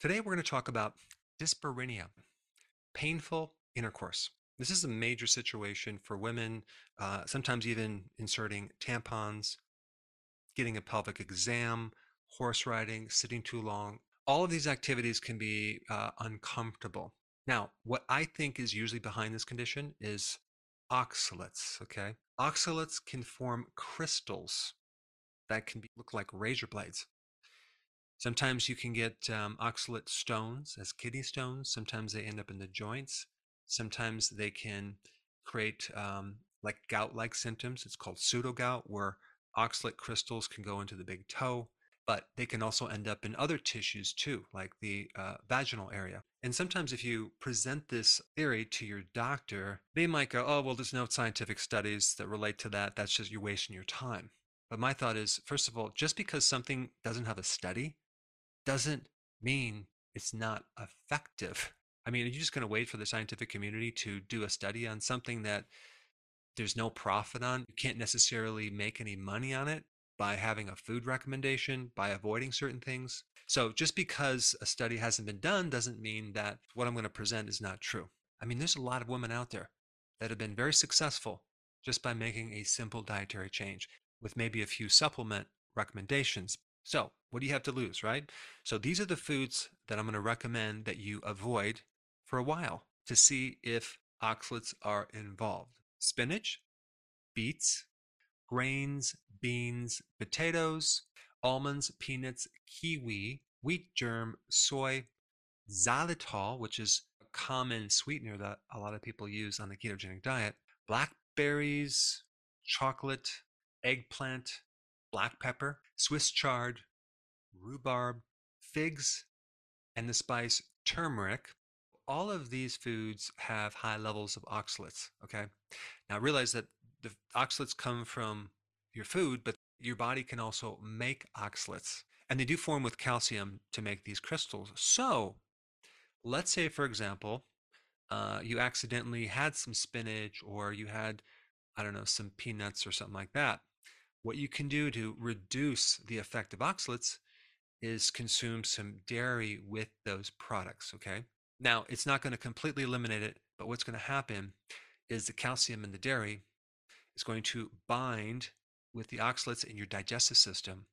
Today we're going to talk about dyspareunia, painful intercourse. This is a major situation for women, uh, sometimes even inserting tampons, getting a pelvic exam, horse riding, sitting too long. All of these activities can be uh, uncomfortable. Now, what I think is usually behind this condition is oxalates, okay? Oxalates can form crystals that can be, look like razor blades. Sometimes you can get um, oxalate stones as kidney stones. Sometimes they end up in the joints. Sometimes they can create um, like gout like symptoms. It's called pseudogout, where oxalate crystals can go into the big toe, but they can also end up in other tissues too, like the uh, vaginal area. And sometimes if you present this theory to your doctor, they might go, oh, well, there's no scientific studies that relate to that. That's just you're wasting your time. But my thought is, first of all, just because something doesn't have a study doesn't mean it's not effective. I mean, are you just going to wait for the scientific community to do a study on something that there's no profit on? You can't necessarily make any money on it by having a food recommendation, by avoiding certain things. So just because a study hasn't been done doesn't mean that what I'm going to present is not true. I mean, there's a lot of women out there that have been very successful just by making a simple dietary change with maybe a few supplement recommendations. So, what do you have to lose, right? So, these are the foods that I'm going to recommend that you avoid for a while to see if oxalates are involved spinach, beets, grains, beans, potatoes, almonds, peanuts, kiwi, wheat germ, soy, xylitol, which is a common sweetener that a lot of people use on the ketogenic diet, blackberries, chocolate, eggplant, black pepper, Swiss chard, rhubarb, figs, and the spice turmeric. All of these foods have high levels of oxalates. Okay. Now realize that the oxalates come from your food, but your body can also make oxalates. And they do form with calcium to make these crystals. So let's say, for example, uh, you accidentally had some spinach or you had, I don't know, some peanuts or something like that. What you can do to reduce the effect of oxalates is consume some dairy with those products, okay? Now, it's not going to completely eliminate it, but what's going to happen is the calcium in the dairy is going to bind with the oxalates in your digestive system,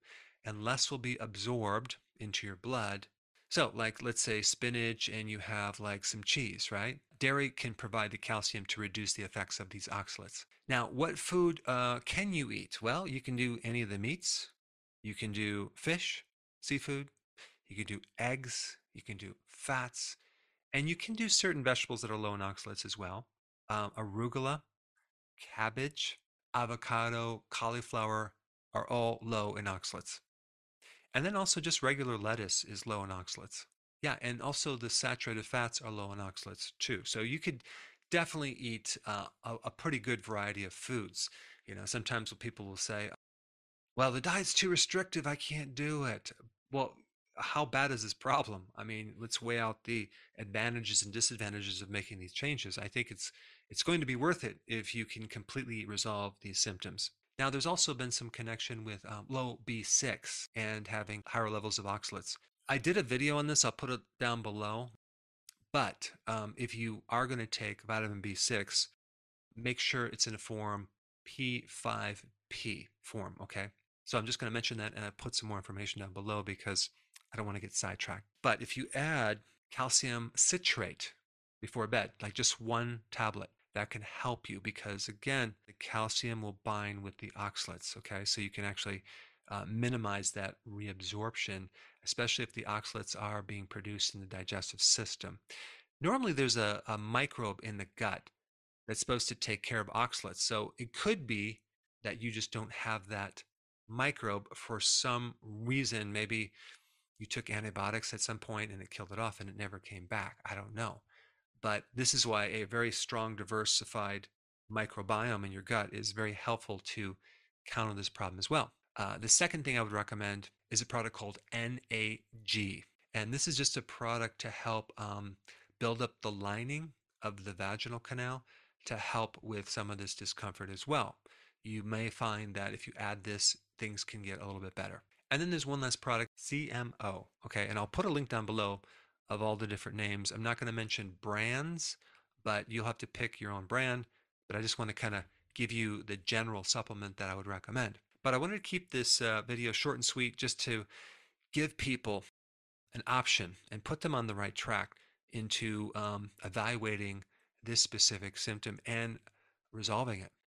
and less will be absorbed into your blood. So, like, let's say spinach and you have like some cheese, right? Dairy can provide the calcium to reduce the effects of these oxalates. Now, what food uh, can you eat? Well, you can do any of the meats. You can do fish, seafood. You can do eggs. You can do fats. And you can do certain vegetables that are low in oxalates as well. Um, arugula, cabbage, avocado, cauliflower are all low in oxalates. And then also just regular lettuce is low in oxalates. Yeah, and also the saturated fats are low in oxalates too. So you could definitely eat uh, a, a, pretty good variety of foods. You know, sometimes people will say, well, the diet's too restrictive. I can't do it. Well, how bad is this problem? I mean, let's weigh out the advantages and disadvantages of making these changes. I think it's it's going to be worth it if you can completely resolve these symptoms. Now, there's also been some connection with um, low B6 and having higher levels of oxalates. I did a video on this. I'll put it down below. But um, if you are going to take vitamin B6, make sure it's in a form P5P form, okay? So I'm just going to mention that and I put some more information down below because I don't want to get sidetracked. But if you add calcium citrate before bed, like just one tablet, that can help you because again, the calcium will bind with the oxalates, okay? So you can actually uh, minimize that reabsorption especially if the oxalates are being produced in the digestive system. Normally, there's a, a microbe in the gut that's supposed to take care of oxalates. So it could be that you just don't have that microbe for some reason. Maybe you took antibiotics at some point and it killed it off and it never came back. I don't know. But this is why a very strong, diversified microbiome in your gut is very helpful to counter this problem as well. Uh, the second thing I would recommend is a product called NAG. And this is just a product to help um, build up the lining of the vaginal canal to help with some of this discomfort as well. You may find that if you add this, things can get a little bit better. And then there's one last product, CMO. Okay, and I'll put a link down below of all the different names. I'm not going to mention brands, but you'll have to pick your own brand. But I just want to kind of give you the general supplement that I would recommend. But I wanted to keep this uh, video short and sweet just to give people an option and put them on the right track into um, evaluating this specific symptom and resolving it.